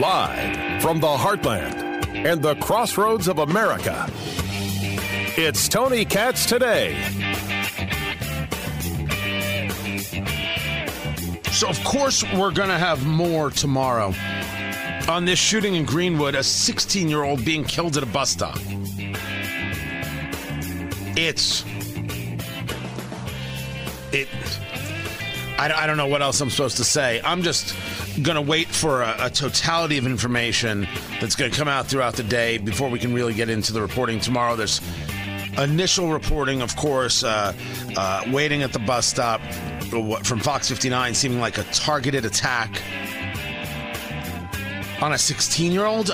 Live from the heartland and the crossroads of America. It's Tony Katz today. So, of course, we're going to have more tomorrow on this shooting in Greenwood, a 16 year old being killed at a bus stop. It's. It. I, I don't know what else I'm supposed to say. I'm just going to wait for a, a, totality of information that's going to come out throughout the day before we can really get into the reporting tomorrow. There's initial reporting, of course, uh, uh, waiting at the bus stop from Fox 59, seeming like a targeted attack on a 16 year old.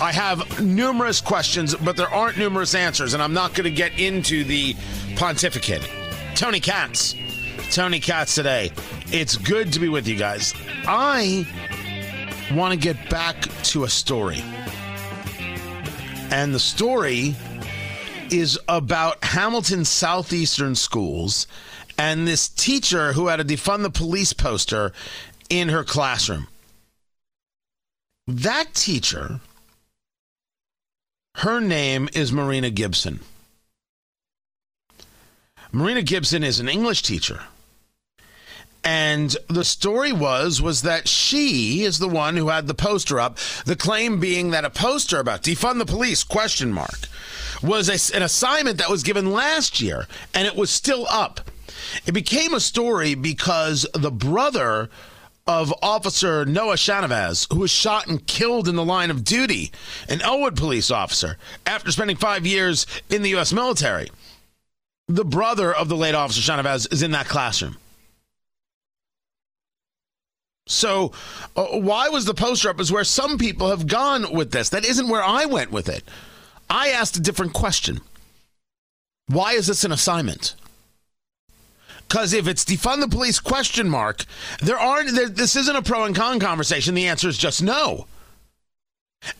I have numerous questions, but there aren't numerous answers, and I'm not going to get into the pontificate. Tony Katz. Tony Katz today. It's good to be with you guys. I want to get back to a story. And the story is about Hamilton Southeastern Schools and this teacher who had a defund the police poster in her classroom. That teacher, her name is Marina Gibson. Marina Gibson is an English teacher and the story was was that she is the one who had the poster up the claim being that a poster about defund the police question mark was a, an assignment that was given last year and it was still up it became a story because the brother of Officer Noah Shahnavaz, who was shot and killed in the line of duty, an Elwood police officer, after spending five years in the U.S. military. The brother of the late Officer Shahnavaz is in that classroom. So, uh, why was the poster up? Is where some people have gone with this. That isn't where I went with it. I asked a different question. Why is this an assignment? Because if it's defund the police question mark, there aren't. There, this isn't a pro and con conversation. The answer is just no.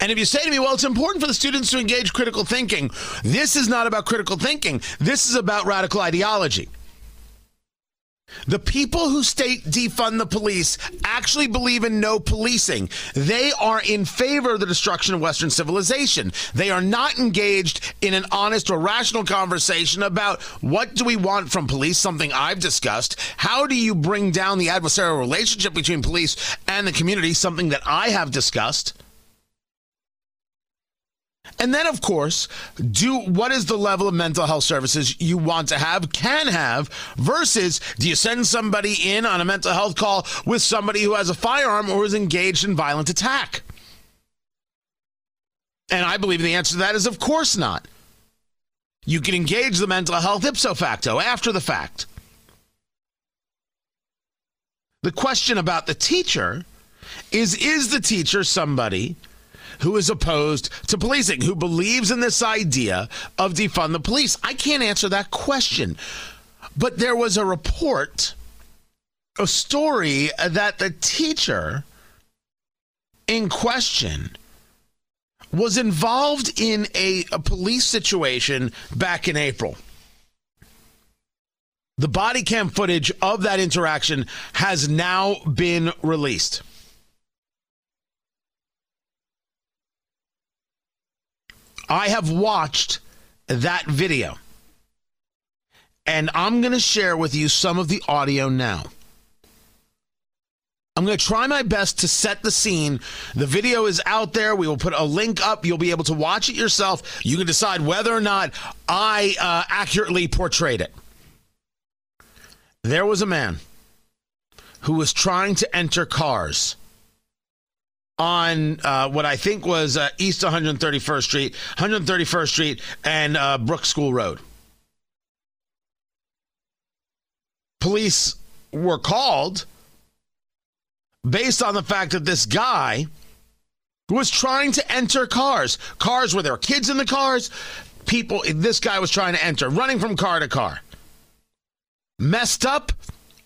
And if you say to me, well, it's important for the students to engage critical thinking, this is not about critical thinking. This is about radical ideology. The people who state defund the police actually believe in no policing. They are in favor of the destruction of Western civilization. They are not engaged in an honest or rational conversation about what do we want from police, something I've discussed. How do you bring down the adversarial relationship between police and the community, something that I have discussed. And then, of course, do what is the level of mental health services you want to have, can have, versus do you send somebody in on a mental health call with somebody who has a firearm or is engaged in violent attack? And I believe the answer to that is of course not. You can engage the mental health ipso facto after the fact. The question about the teacher is is the teacher somebody who is opposed to policing, who believes in this idea of defund the police? I can't answer that question. But there was a report, a story that the teacher in question was involved in a, a police situation back in April. The body cam footage of that interaction has now been released. I have watched that video. And I'm going to share with you some of the audio now. I'm going to try my best to set the scene. The video is out there. We will put a link up. You'll be able to watch it yourself. You can decide whether or not I uh, accurately portrayed it. There was a man who was trying to enter cars on uh, what I think was uh, East 131st Street, 131st Street, and uh, Brook School Road. Police were called based on the fact that this guy was trying to enter cars, cars where there were kids in the cars. People, this guy was trying to enter, running from car to car. Messed up,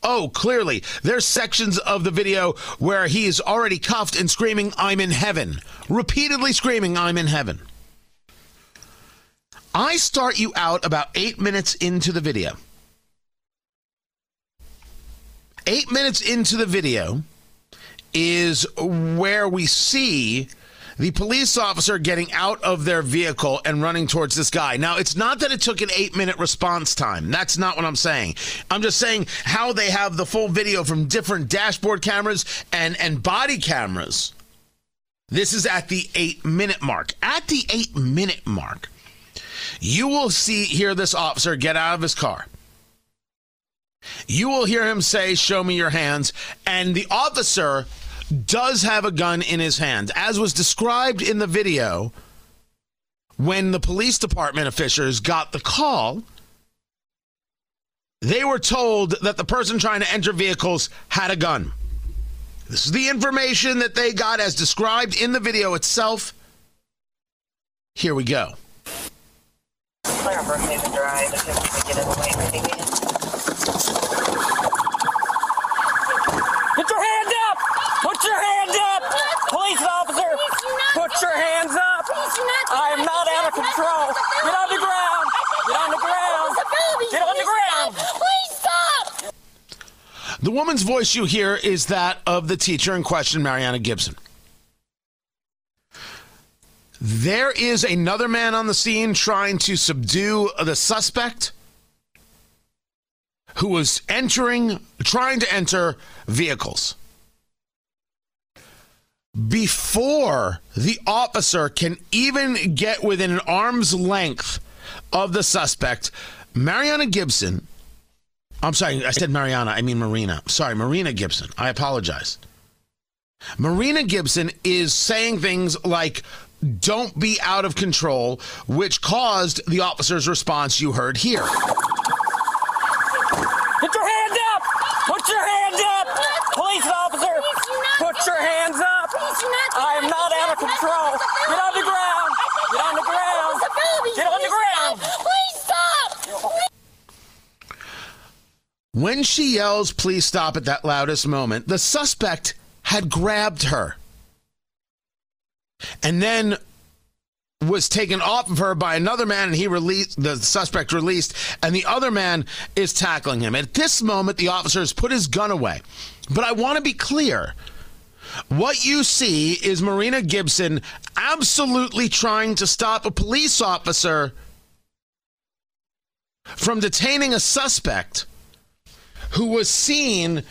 Oh, clearly, there's sections of the video where he is already cuffed and screaming, I'm in heaven. Repeatedly screaming, I'm in heaven. I start you out about eight minutes into the video. Eight minutes into the video, is where we see the police officer getting out of their vehicle and running towards this guy. Now, it's not that it took an eight minute response time. That's not what I'm saying. I'm just saying how they have the full video from different dashboard cameras and, and body cameras. This is at the eight minute mark. At the eight minute mark, you will see hear this officer get out of his car. You will hear him say, Show me your hands. And the officer does have a gun in his hand, as was described in the video when the police department officials got the call. They were told that the person trying to enter vehicles had a gun. This is the information that they got as described in the video itself. Here we go your hands up! Put your hands up! Police officer! Put your hands up! I am not out of control! Get on the ground! Get on the ground! Get on the ground! Please stop! The woman's voice you hear is that of the teacher in question, Mariana Gibson. There is another man on the scene trying to subdue the suspect who was entering, trying to enter vehicles. Before the officer can even get within an arm's length of the suspect, Mariana Gibson, I'm sorry, I said Mariana, I mean Marina. Sorry, Marina Gibson. I apologize. Marina Gibson is saying things like, don't be out of control, which caused the officer's response you heard here. Put your hands up! Put your hands up! Police officer! Put your hands up! I am not out of control! Get on the ground! Get on the ground! Get on the ground! Please stop! When she yells, please stop at that loudest moment, the suspect had grabbed her and then was taken off of her by another man and he released the suspect released and the other man is tackling him at this moment the officer has put his gun away but i want to be clear what you see is marina gibson absolutely trying to stop a police officer from detaining a suspect who was seen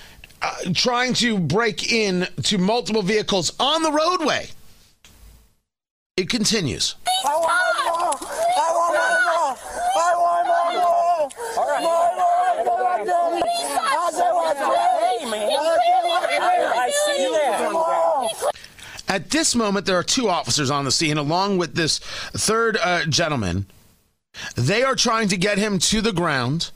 uh, trying to break in to multiple vehicles on the roadway it continues. I want more! I want more! I want more! All right. More, more, I see that. At this moment, there are two officers on the scene, along with this third uh, gentleman. They are trying to get him to the ground.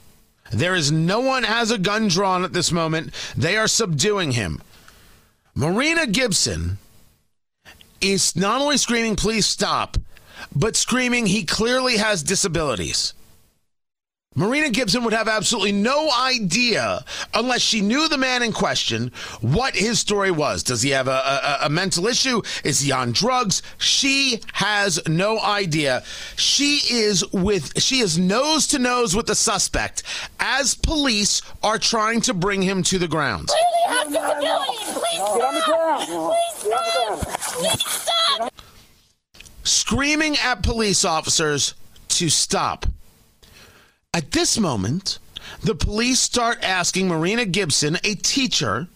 There is no one has a gun drawn at this moment. They are subduing him. Marina Gibson is not only screaming, please stop, but screaming, he clearly has disabilities. Marina Gibson would have absolutely no idea, unless she knew the man in question, what his story was. Does he have a, a, a, mental issue? Is he on drugs? She has no idea. She is with she is nose to nose with the suspect as police are trying to bring him to the ground. Clearly have disabilities! Please! Please stop! Please stop! Screaming at police officers to stop. At this moment, the police start asking Marina Gibson, a teacher,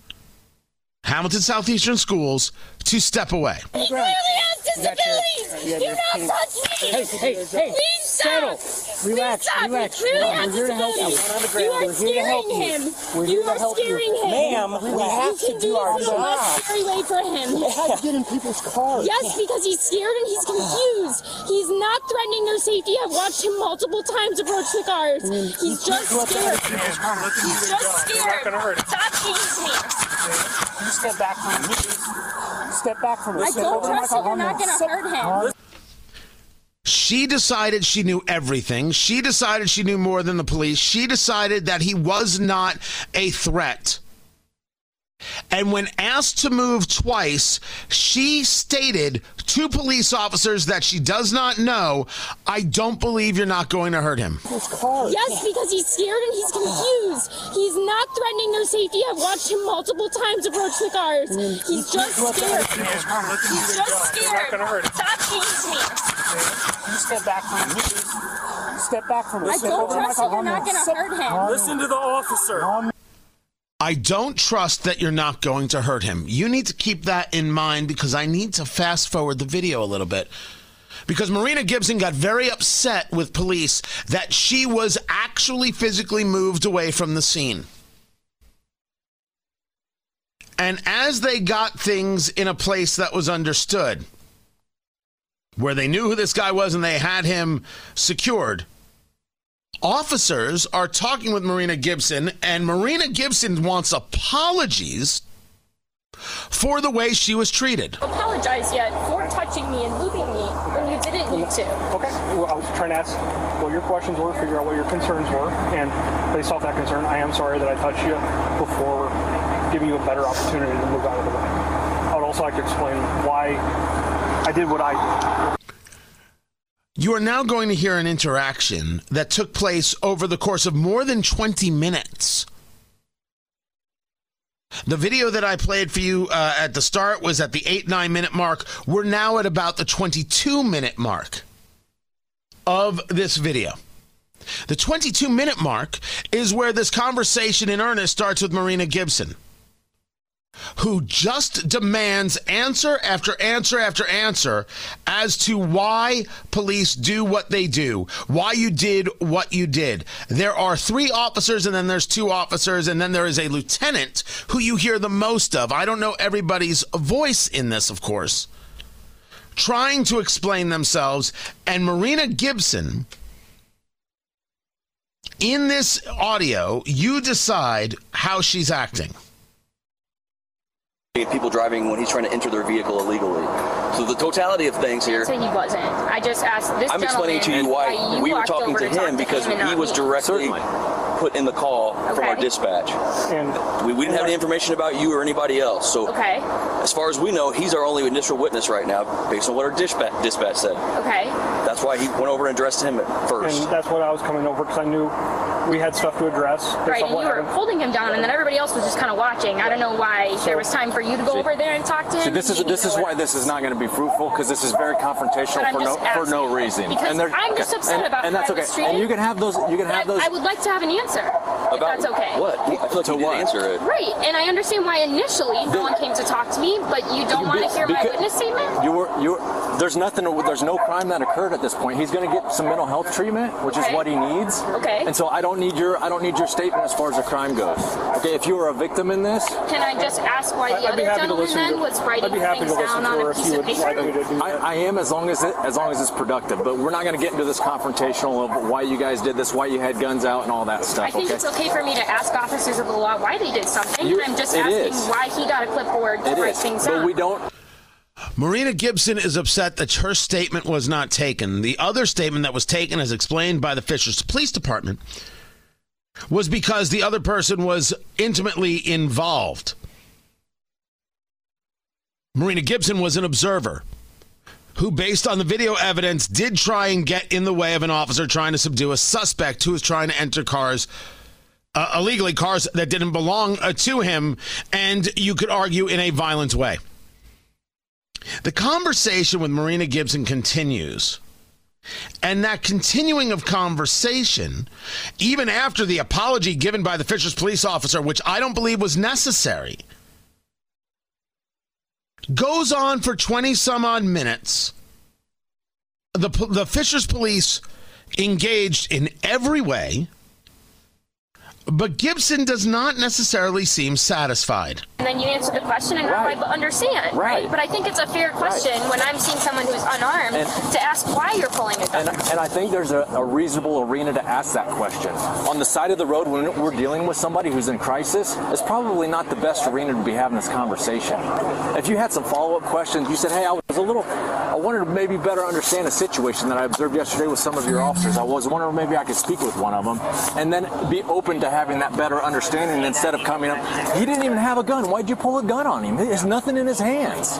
Hamilton Southeastern Schools, to step away. He clearly has disabilities! Do not touch me! Hey, hey, hey! Please stop! Relax, Please stop! relax. He clearly We're has here to help you. disabilities! We're You are here to help scaring you. him! We're You are scaring him! Ma'am, we have to do our this in a job. less scary way for him. How to get in people's cars? Yes, because he's scared and he's confused. He's not threatening their safety. I've watched him multiple times approach the cars. He's just scared. He's just scared. Stop teasing me. You step back from me. Step back from me. I don't over trust you. You're not going to hurt him. She decided she knew everything. She decided she knew more than the police. She decided that he was not a threat. And when asked to move twice, she stated to police officers that she does not know, I don't believe you're not going to hurt him. Yes, because he's scared and he's confused. He's not threatening their safety. I've watched him multiple times approach the cars. He's just scared. He's just scared. Stop teasing me. You step back from me. Step back from me. I don't trust you. You're not going to hurt him. Listen to the officer. I don't trust that you're not going to hurt him. You need to keep that in mind because I need to fast forward the video a little bit. Because Marina Gibson got very upset with police that she was actually physically moved away from the scene. And as they got things in a place that was understood, where they knew who this guy was and they had him secured, officers are talking with Marina Gibson, and Marina Gibson wants apologies for the way she was treated. Apologize yet for touching me and moving me when you didn't need to. Okay. Well, I was trying to ask what your questions were, figure out what your concerns were, and based off that concern, I am sorry that I touched you before giving you a better opportunity to move out of the way. I would also like to explain why I did what I You are now going to hear an interaction that took place over the course of more than 20 minutes. The video that I played for you uh, at the start was at the 8 9 minute mark. We're now at about the 22 minute mark of this video. The 22 minute mark is where this conversation in earnest starts with Marina Gibson who just demands answer after answer after answer as to why police do what they do, why you did what you did. There are three officers, and then there's two officers, and then there is a lieutenant who you hear the most of. I don't know everybody's voice in this, of course, trying to explain themselves. And Marina Gibson. In this audio, you decide how she's acting people driving when he's trying to enter their vehicle illegally. So the totality of things here. So he wasn't. I just asked this I'm explaining to you why, you we were talking to talk him because him he was me. directly put in the call from our dispatch. and We, we didn't have any information about you or anybody else. So Okay. as far as we know, he's our only initial witness right now, based on what our dispatch dispatch said. Okay. That's why he went over and addressed him at first. and that's what I was coming over because I knew we had stuff to address. Right, and what you were happened. holding him down, and then everybody else was just kind of watching. I don't know why there was time for you to go over there and talk to him. See, this is this is why this is not going to be fruitful because this is very confrontational for no for no reason. Because there- I'm just upset and, about and that's okay. And you can have those. You can But have I, those. I would like to have an answer, if about that's okay. what? I feel like To you didn't what? answer it. Right, and I understand why initially no one came to talk to me, but you don't want to hear my Because- witness statement? You were you. were- There's nothing. There's no crime that occurred at this point. He's going to get some mental health treatment, which Okay. is what he needs. Okay. And so I don't need your I don't need your statement as far as the crime goes. Okay. If you were a victim in this, Can I just ask why the I'd be other happy to gentleman listen then to, was writing I'd be happy things to listen down to on a if piece you of would like me paper? to do I. I am as long as it as long as it's productive. But we're not going to get into this confrontational of why you guys did this, why you had guns out, and all that stuff. I think okay. it's okay for me to ask officers of the law why they did something, You- and I'm just asking is. why he got a clipboard to It write is, things but down. we don't. Marina Gibson is upset that her statement was not taken. The other statement that was taken, as explained by the Fishers Police Department, was because the other person was intimately involved. Marina Gibson was an observer who, based on the video evidence, did try and get in the way of an officer trying to subdue a suspect who was trying to enter cars. Uh, illegally, cars that didn't belong uh, to him, and you could argue in a violent way. The conversation with Marina Gibson continues. And that continuing of conversation, even after the apology given by the Fishers police officer, which I don't believe was necessary, goes on for 20 some odd minutes. The, the Fishers police engaged in every way, but Gibson does not necessarily seem satisfied. And then you answer the question, and Right. now I understand, Right. But I think it's a fair question when I'm seeing someone who's unarmed And- to ask why you're pulling a gun. And, and I think there's a, a reasonable arena to ask that question. On the side of the road, when we're dealing with somebody who's in crisis, it's probably not the best arena to be having this conversation. If you had some follow up questions, you said, hey, I was a little, I wanted to maybe better understand a situation that I observed yesterday with some of your officers. I was wondering maybe I could speak with one of them and then be open to having that better understanding instead of coming up, he didn't even have a gun. why'd you pull a gun on him? There's nothing in his hands.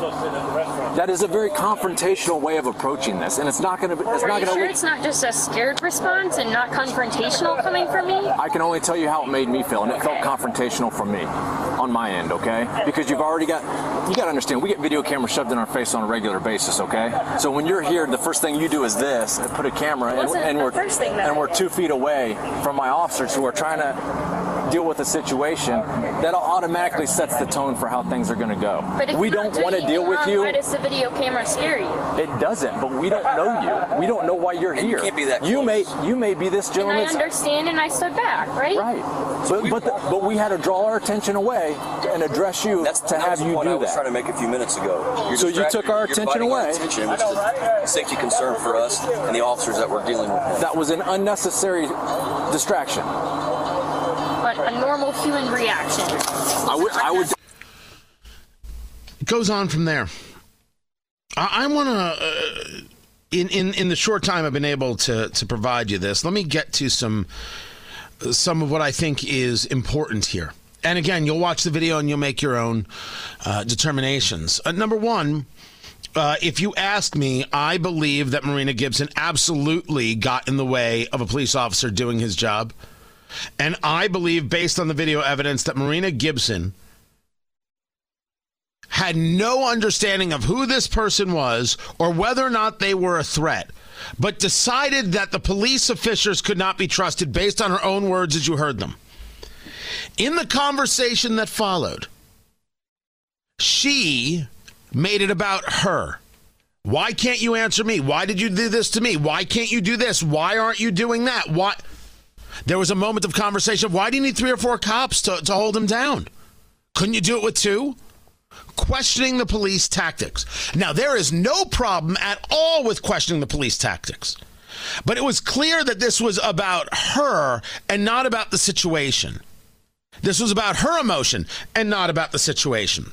That is a very confrontational way of approaching this, and it's not going to. It's Are not you going sure to. it's not just a scared response and not confrontational coming from me? I can only tell you how it made me feel, and it felt confrontational for me, on my end. Okay, because you've already got. You got to understand, we get video cameras shoved in our face on a regular basis. Okay, so when you're here, the first thing you do is this: put a camera, and, and we're and we're two feet away from my officers who are trying to deal with a situation that automatically sets the tone for how things are going to go. But if we you're don't want to deal with you. Why does the video camera scare you? It doesn't, but we don't know you. We don't know why you're And you here. can't be that You may you may be this gentleman. I understand and I stood back, right? right, but but, the, but we had to draw our attention away and address you That's to that have was the you point I do was trying to make a few minutes ago. You're So you took our attention dividing our away. attention, which is a safety concern for us and the officers that we're dealing with. That was an unnecessary distraction. But a normal human reaction. I would I would It goes on from there. I, I want to, uh, in, in in the short time I've been able to to provide you this, let me get to some some of what I think is important here. And again, you'll watch the video and you'll make your own uh, determinations. Uh, number one. Uh, if you ask me, I believe that Marina Gibson absolutely got in the way of a police officer doing his job. And I believe, based on the video evidence, that Marina Gibson had no understanding of who this person was or whether or not they were a threat, but decided that the police officers could not be trusted based on her own words as you heard them. In the conversation that followed, she made it about her. Why can't you answer me? Why did you do this to me? Why can't you do this? Why aren't you doing that? Why? There was a moment of conversation. Why do you need three or four cops to, to hold him down? Couldn't you do it with two? questioning the police tactics. Now, there is no problem at all with questioning the police tactics. But it was clear that this was about her and not about the situation. This was about her emotion and not about the situation.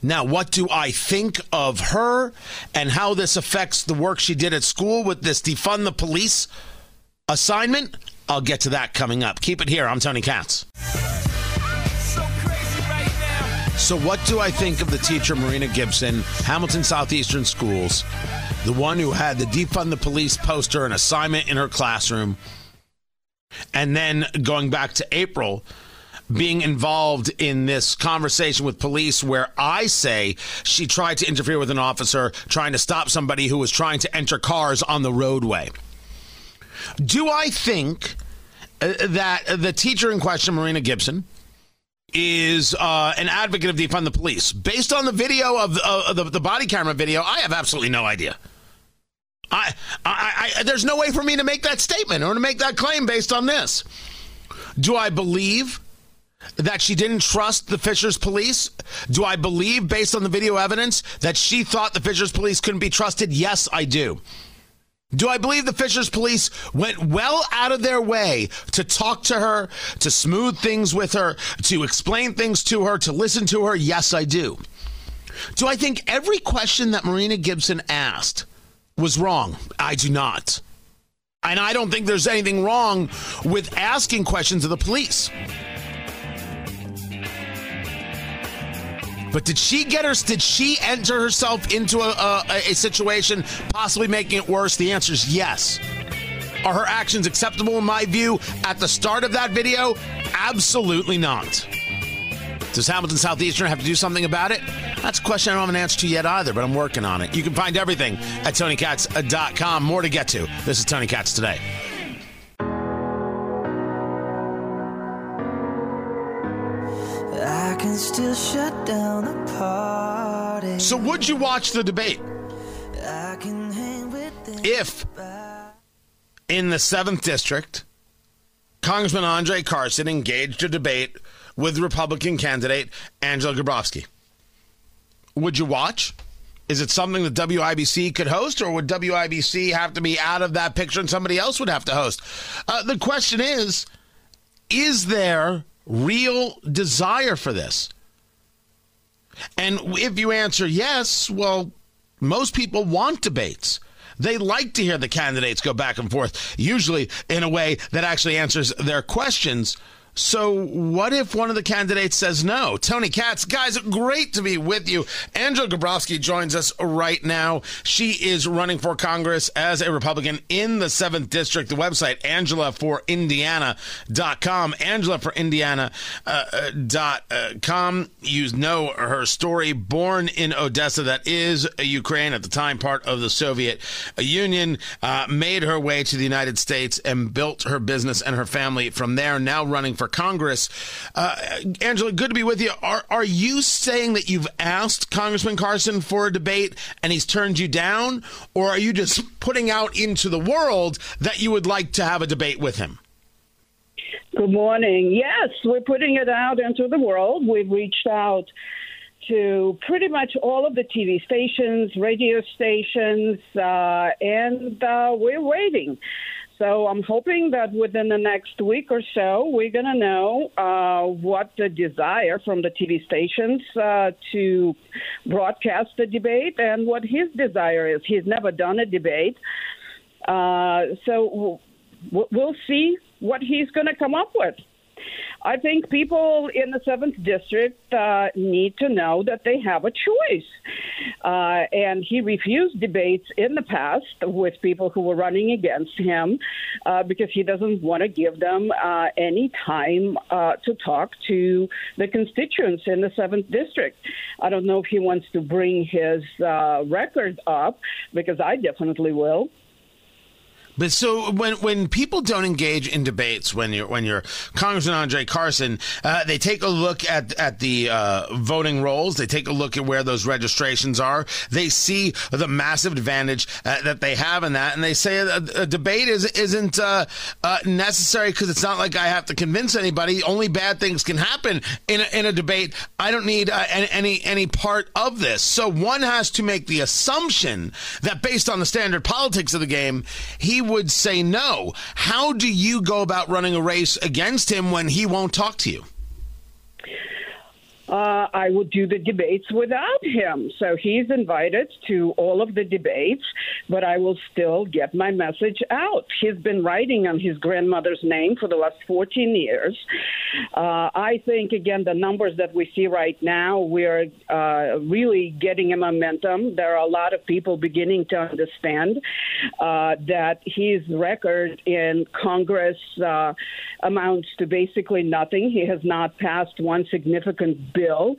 Now, what do I think of her and how this affects the work she did at school with this defund the police assignment? I'll get to that coming up. Keep it here. I'm Tony Katz. So, what do I think of the teacher, Marina Gibson, Hamilton Southeastern Schools, the one who had the defund the police poster and assignment in her classroom, and then going back to April, being involved in this conversation with police where I say she tried to interfere with an officer trying to stop somebody who was trying to enter cars on the roadway? Do I think uh, that the teacher in question, Marina Gibson, is uh, an advocate of defund the police. Based on the video of uh, the, the body camera video, I have absolutely no idea. I, I, I, there's no way for me to make that statement or to make that claim based on this. Do I believe that she didn't trust the Fishers police? Do I believe, based on the video evidence, that she thought the Fishers police couldn't be trusted? Yes, I do. Do I believe the Fishers police went well out of their way to talk to her, to smooth things with her, to explain things to her, to listen to her? Yes, I do. Do I think every question that Marina Gibson asked was wrong? I do not. And I don't think there's anything wrong with asking questions of the police. But did she get her? Did she enter herself into a, a, a situation, possibly making it worse? The answer is yes. Are her actions acceptable in my view at the start of that video? Absolutely not. Does Hamilton Southeastern have to do something about it? That's a question I don't have an answer to yet either, but I'm working on it. You can find everything at TonyKatz.com. More to get to. This is Tony Katz Today. Still shut down the party. So, would you watch the debate I can hang with if in the 7th District, Congressman Andre Carson engaged a debate with Republican candidate Angela Grabovsky? Would you watch? Is it something that WIBC could host, or would WIBC have to be out of that picture and somebody else would have to host? Uh, the question is is there real desire for this? And if you answer yes, well, most people want debates. They like to hear the candidates go back and forth, usually in a way that actually answers their questions. So, what if one of the candidates says no? Tony Katz, guys, great to be with you. Angela Grabovsky joins us right now. She is running for Congress as a Republican in the 7th District. The website, angelaforindiana.com. Angelaforindiana.com. Uh, uh, uh, you know her story. Born in Odessa, that is Ukraine, at the time part of the Soviet Union, uh, made her way to the United States and built her business and her family from there, now running for Congress. Uh, Angela, good to be with you. Are are you saying that you've asked Congressman Carson for a debate and he's turned you down, or are you just putting out into the world that you would like to have a debate with him? Good morning. Yes, we're putting it out into the world. We've reached out to pretty much all of the TV stations, radio stations, uh, and uh, we're waiting. So I'm hoping that within the next week or so, we're going to know uh, what the desire from the TV stations uh, to broadcast the debate and what his desire is. He's never done a debate. Uh, so we'll see what he's going to come up with. I think people in the seventh district uh, need to know that they have a choice. Uh, and he refused debates in the past with people who were running against him uh, because he doesn't want to give them uh, any time uh, to talk to the constituents in the seventh district. I don't know if he wants to bring his uh, record up because I definitely will. But so when when people don't engage in debates, when you're when you're Congressman Andre Carson, uh, they take a look at at the uh, voting rolls. They take a look at where those registrations are. They see the massive advantage uh, that they have in that, and they say a, a debate is isn't uh, uh, necessary because it's not like I have to convince anybody. Only bad things can happen in a, in a debate. I don't need uh, any any part of this. So one has to make the assumption that based on the standard politics of the game, he would say no. How do you go about running a race against him when he won't talk to you? Uh, I would do the debates without him. So he's invited to all of the debates, but I will still get my message out. He's been writing on his grandmother's name for the last 14 years. Uh, I think, again, the numbers that we see right now, we're uh, really getting a momentum. There are a lot of people beginning to understand uh, that his record in Congress uh, amounts to basically nothing. He has not passed one significant bill.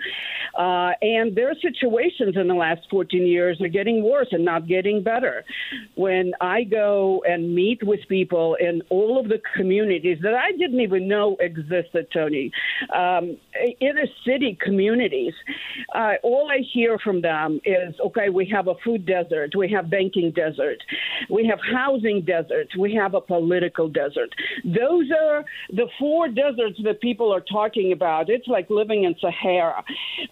Uh, and their situations in the last 14 years are getting worse and not getting better. When I go and meet with people in all of the communities that I didn't even know existed, Tony, um, inner city communities, uh, all I hear from them is okay, we have a food desert, we have banking desert, we have housing desert, we have a political desert. Those are the four deserts that people are talking about. It's like living in Sahara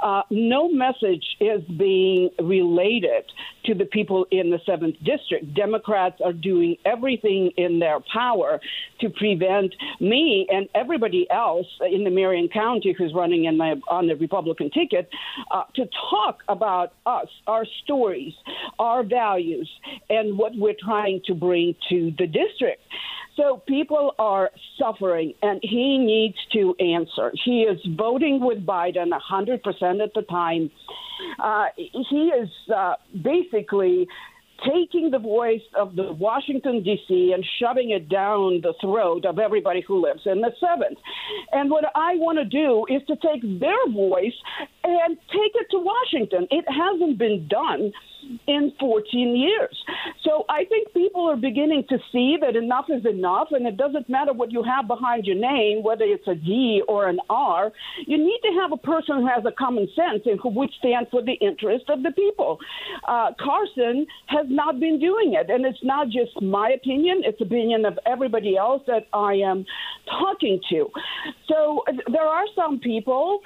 Uh, no message is being related to the people in the 7th District. Democrats are doing everything in their power to prevent me and everybody else in the Marion County who's running on the Republican ticket uh, to talk about us, our stories, our values, and what we're trying to bring to the district. So people are suffering, and he needs to answer. He is voting with Biden 100% at the time. Uh, he is uh, basically taking the voice of the Washington, D.C., and shoving it down the throat of everybody who lives in the seventh. And what I want to do is to take their voice and take it to Washington. It hasn't been done in 14 years. So I think people are beginning to see that enough is enough, and it doesn't matter what you have behind your name, whether it's a D or an R. You need to have a person who has a common sense and who would stand for the interest of the people. Uh, Carson has not been doing it, and it's not just my opinion; it's opinion of everybody else that I am talking to. So there are some people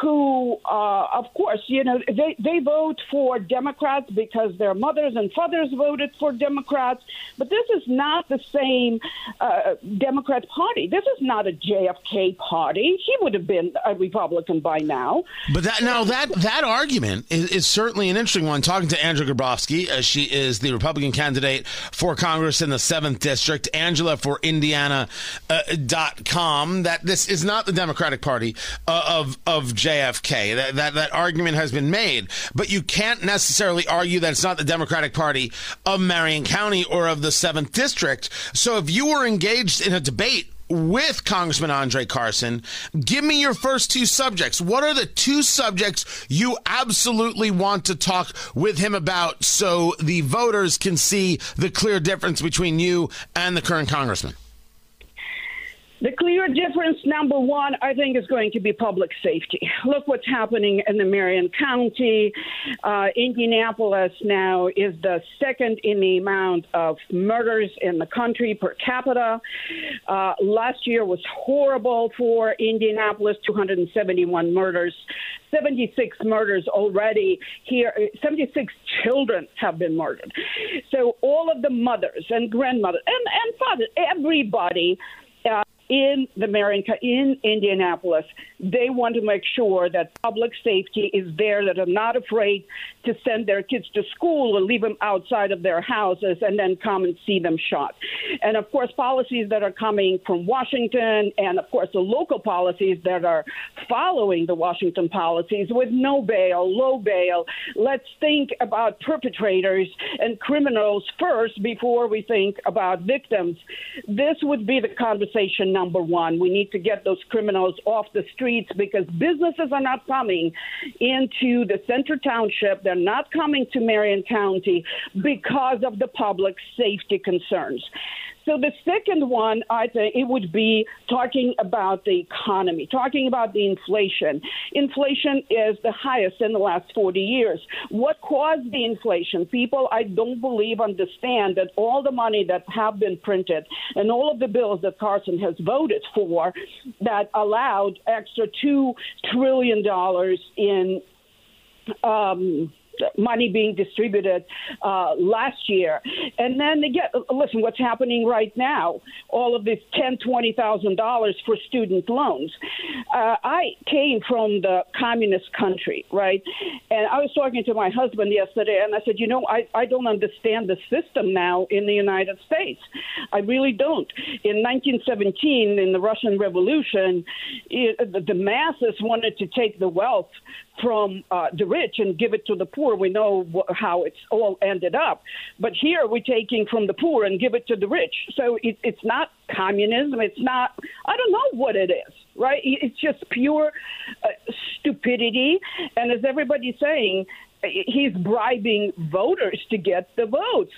who, uh, of course, you know, they, they vote for Democrats because their mothers and fathers voted for Democrats. But this is not the same uh, Democrat Party. This is not a JFK party. He would have been a Republican by now. But that now that that argument is, is certainly an interesting one. Talking to Angela Grabovsky, uh, she is the Republican candidate for Congress in the seventh district. Angela for Indiana uh, dot com. That this is not the Democratic Party uh, of of JFK. That, that that argument has been made, but you can't necessarily argue that it's not the Democratic Party of Marion County or of the seventh district. So if you were engaged in a debate with Congressman Andre Carson. Give me your first two subjects. What are the two subjects you absolutely want to talk with him about so the voters can see the clear difference between you and the current congressman? The clear difference, number one, I think, is going to be public safety. Look what's happening in the Marion County. Uh, Indianapolis now is the second in the amount of murders in the country per capita. Uh, last year was horrible for Indianapolis 271 murders, 76 murders already here, 76 children have been murdered. So all of the mothers and grandmothers and, and fathers, everybody. Uh, in the Marion, in Indianapolis, they want to make sure that public safety is there, that are not afraid to send their kids to school or leave them outside of their houses and then come and see them shot. And of course, policies that are coming from Washington, and of course, the local policies that are following the Washington policies with no bail, low bail. Let's think about perpetrators and criminals first before we think about victims. This would be the conversation number one. We need to get those criminals off the streets because businesses are not coming into the center township. They're not coming to Marion County because of the public safety concerns. So the second one, I think it would be talking about the economy, talking about the inflation. Inflation is the highest in the last 40 years. What caused the inflation? People, I don't believe, understand that all the money that have been printed and all of the bills that Carson has voted for that allowed extra $2 trillion in um, money being distributed uh, last year. And then they get, listen, what's happening right now? All of this ten, twenty thousand dollars for student loans. Uh, I came from the communist country, right? And I was talking to my husband yesterday, and I said, you know, I, I don't understand the system now in the United States. I really don't. In 1917, in the Russian Revolution, it, the, the masses wanted to take the wealth from uh, the rich and give it to the poor. We know wh- how it's all ended up. But here we're taking from the poor and give it to the rich. So it, it's not communism. It's not, I don't know what it is, right? It's just pure uh, stupidity. And as everybody's saying, he's bribing voters to get the votes.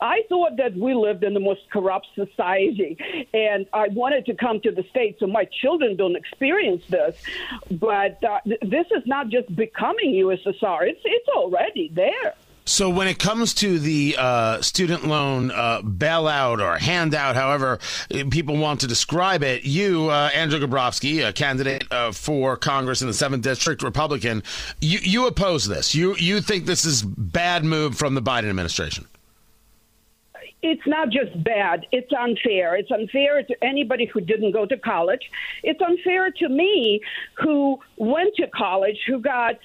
I thought that we lived in the most corrupt society, and I wanted to come to the States so my children don't experience this. But uh, th- this is not just becoming USSR, it's, it's already there. So when it comes to the uh, student loan uh, bailout or handout, however people want to describe it, you, uh, Andrew Grabovsky, a candidate uh, for Congress in the seventh district, Republican, you, you oppose this. You you think this is bad move from the Biden administration? it's not just bad, it's unfair. It's unfair to anybody who didn't go to college. It's unfair to me who went to college, who got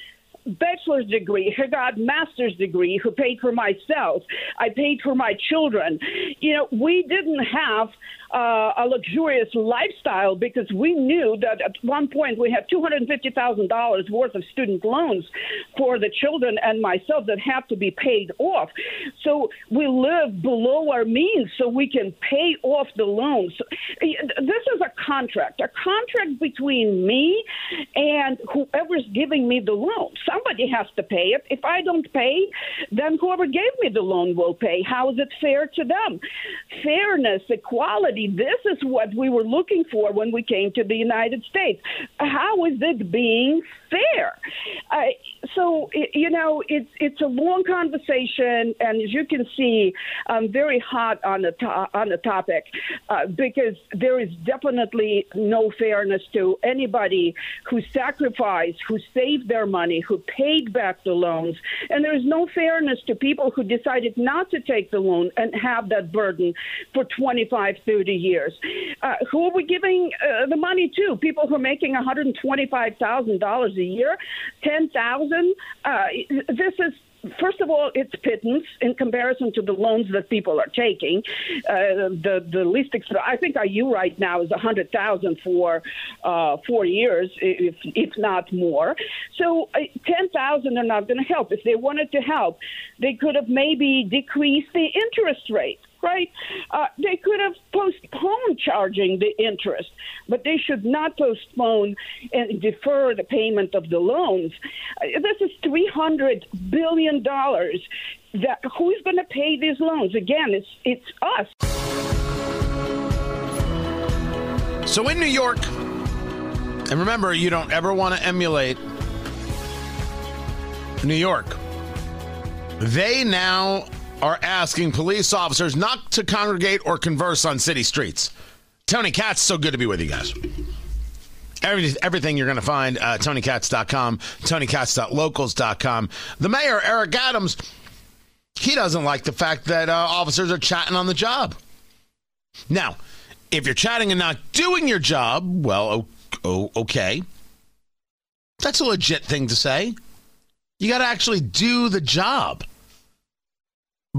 bachelor's degree, who got master's degree, who paid for myself. I paid for my children. You know, we didn't have uh, a luxurious lifestyle because we knew that at one point we had $250,000 worth of student loans for the children and myself that have to be paid off. So we live below our means so we can pay off the loans. This is contract, a contract between me and whoever's giving me the loan. Somebody has to pay it. If I don't pay, then whoever gave me the loan will pay. How is it fair to them? Fairness, equality this is what we were looking for when we came to the United States. How is it being fair? Uh, so you know, it's it's a long conversation, and as you can see, I'm very hot on the to- on the topic uh, because there is definitely no fairness to anybody who sacrificed, who saved their money, who paid back the loans, and there is no fairness to people who decided not to take the loan and have that burden for 25, 30 years. Uh, who are we giving uh, the money to? People who are making $125,000 a year, 10000 uh, This is First of all, it's pittance in comparison to the loans that people are taking. Uh, the the least exp- I think IU right now is a hundred thousand for uh, four years, if if not more. So uh, ten thousand are not going to help. If they wanted to help, they could have maybe decreased the interest rate right? Uh, they could have postponed charging the interest, but they should not postpone and defer the payment of the loans. Uh, this is three hundred billion dollars. That who's going to pay these loans? Again, it's it's us. So in New York, and remember, you don't ever want to emulate New York. They now are asking police officers not to congregate or converse on city streets. Tony Katz, so good to be with you guys. Every, everything you're going to find uh, TonyKatz.com, TonyKatz.locals.com. The mayor, Eric Adams, he doesn't like the fact that uh, officers are chatting on the job. Now, if you're chatting and not doing your job, well, oh, okay. That's a legit thing to say. You got to actually do the job.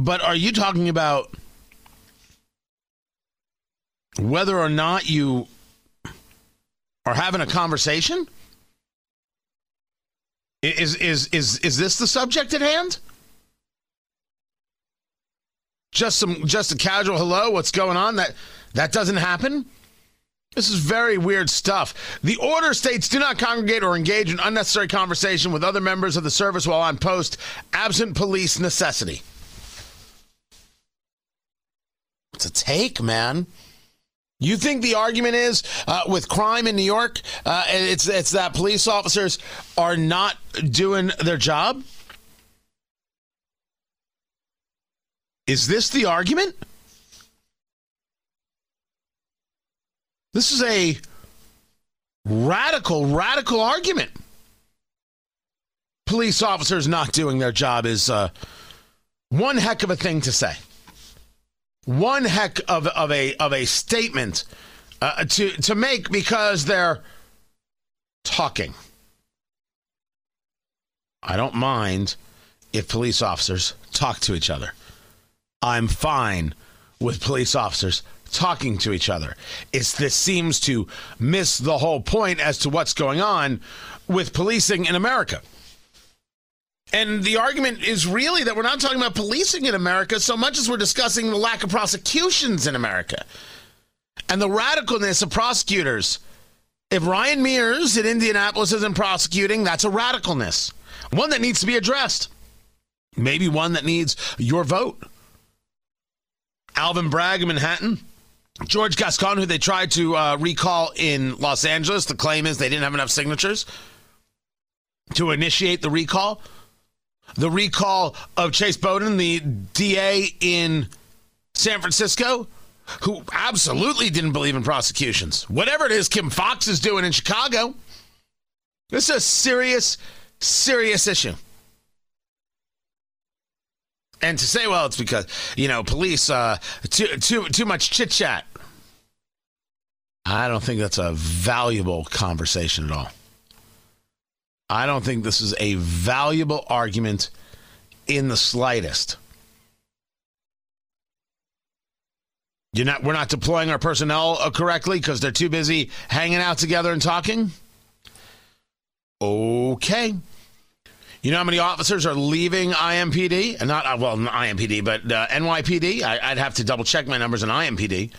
But are you talking about whether or not you are having a conversation? Is is is is this the subject at hand? Just some just a casual hello, what's going on? That that doesn't happen? This is very weird stuff. The order states do not congregate or engage in unnecessary conversation with other members of the service while on post, absent police necessity. A take, man. You think the argument is uh, with crime in New York, uh, it's it's that police officers are not doing their job? Is this the argument? This is a radical, radical argument. Police officers not doing their job is uh, one heck of a thing to say one heck of, of a of a statement uh, to to make because they're talking. I don't mind if police officers talk to each other. I'm fine with police officers talking to each other. It's this seems to miss the whole point as to what's going on with policing in America. And the argument is really that we're not talking about policing in America so much as we're discussing the lack of prosecutions in America and the radicalness of prosecutors. If Ryan Mears in Indianapolis isn't prosecuting, that's a radicalness, one that needs to be addressed. Maybe one that needs your vote. Alvin Bragg in Manhattan, George Gascon, who they tried to uh, recall in Los Angeles. The claim is they didn't have enough signatures to initiate the recall the recall of Chesa Boudin, the DA in San Francisco, who absolutely didn't believe in prosecutions. Whatever it is Kim Foxx is doing in Chicago, this is a serious, serious issue. And to say, well, it's because you know police uh, too too too much chit chat. I don't think that's a valuable conversation at all. I don't think this is a valuable argument in the slightest. You're not, we're not deploying our personnel uh, correctly because they're too busy hanging out together and talking? Okay. You know how many officers are leaving IMPD? And not, uh, well, not IMPD, but uh, NYPD? I, would have to double check my numbers in IMPD.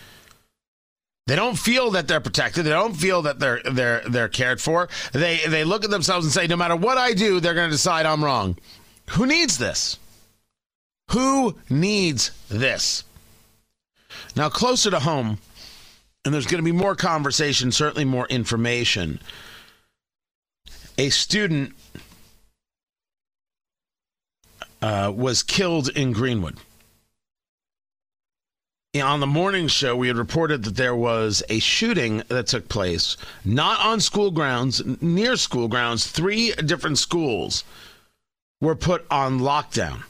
They don't feel that they're protected. They don't feel that they're they're they're cared for. They they look at themselves and say, no matter what I do, they're going to decide I'm wrong. Who needs this? Who needs this? Now, closer to home, and there's going to be more conversation, certainly more information. A student uh, was killed in Greenwood. On the morning show, we had reported that there was a shooting that took place, not on school grounds, near school grounds. Three different schools were put on lockdown.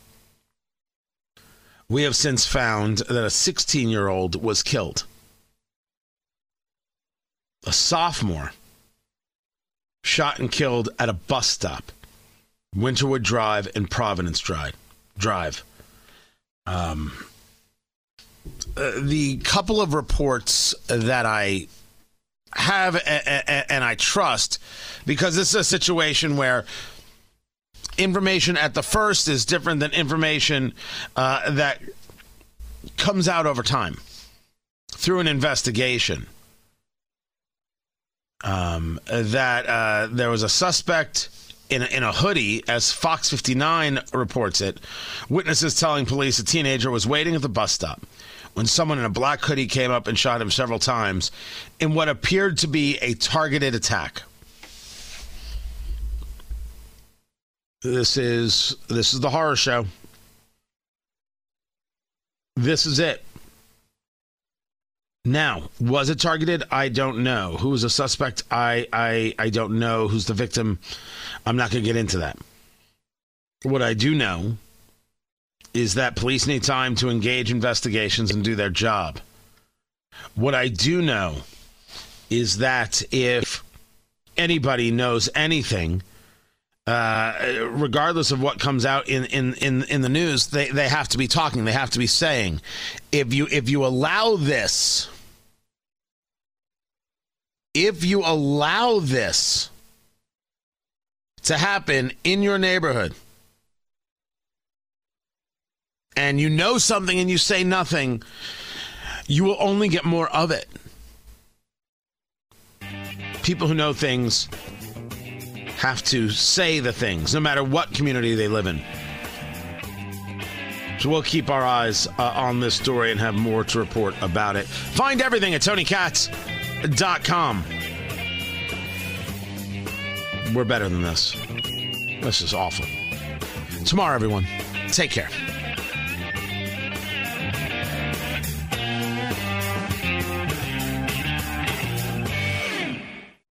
We have since found that a 16 year old was killed. A sophomore shot and killed at a bus stop, Winterwood Drive and Providence Drive. Drive. Um, uh, the couple of reports that I have a, a, and I trust, because this is a situation where information at the first is different than information uh, that comes out over time through an investigation. Um, that uh, there was a suspect in in a hoodie, as Fox 59 reports it. Witnesses telling police a teenager was waiting at the bus stop when someone in a black hoodie came up and shot him several times in what appeared to be a targeted attack. This is this is the horror show. This is it. Now, was it targeted? I don't know. Who was a suspect? I I I don't know. Who's the victim? I'm not going to get into that. What I do know is that police need time to engage investigations and do their job. What I do know is that if anybody knows anything, uh, regardless of what comes out in, in, in, in the news, they, they have to be talking. They have to be saying, if you if you allow this, if you allow this to happen in your neighborhood, and you know something and you say nothing, you will only get more of it. People who know things have to say the things, no matter what community they live in. So we'll keep our eyes uh, on this story and have more to report about it. Find everything at TonyKatz.com. We're better than this. This is awful. Tomorrow, everyone. Take care.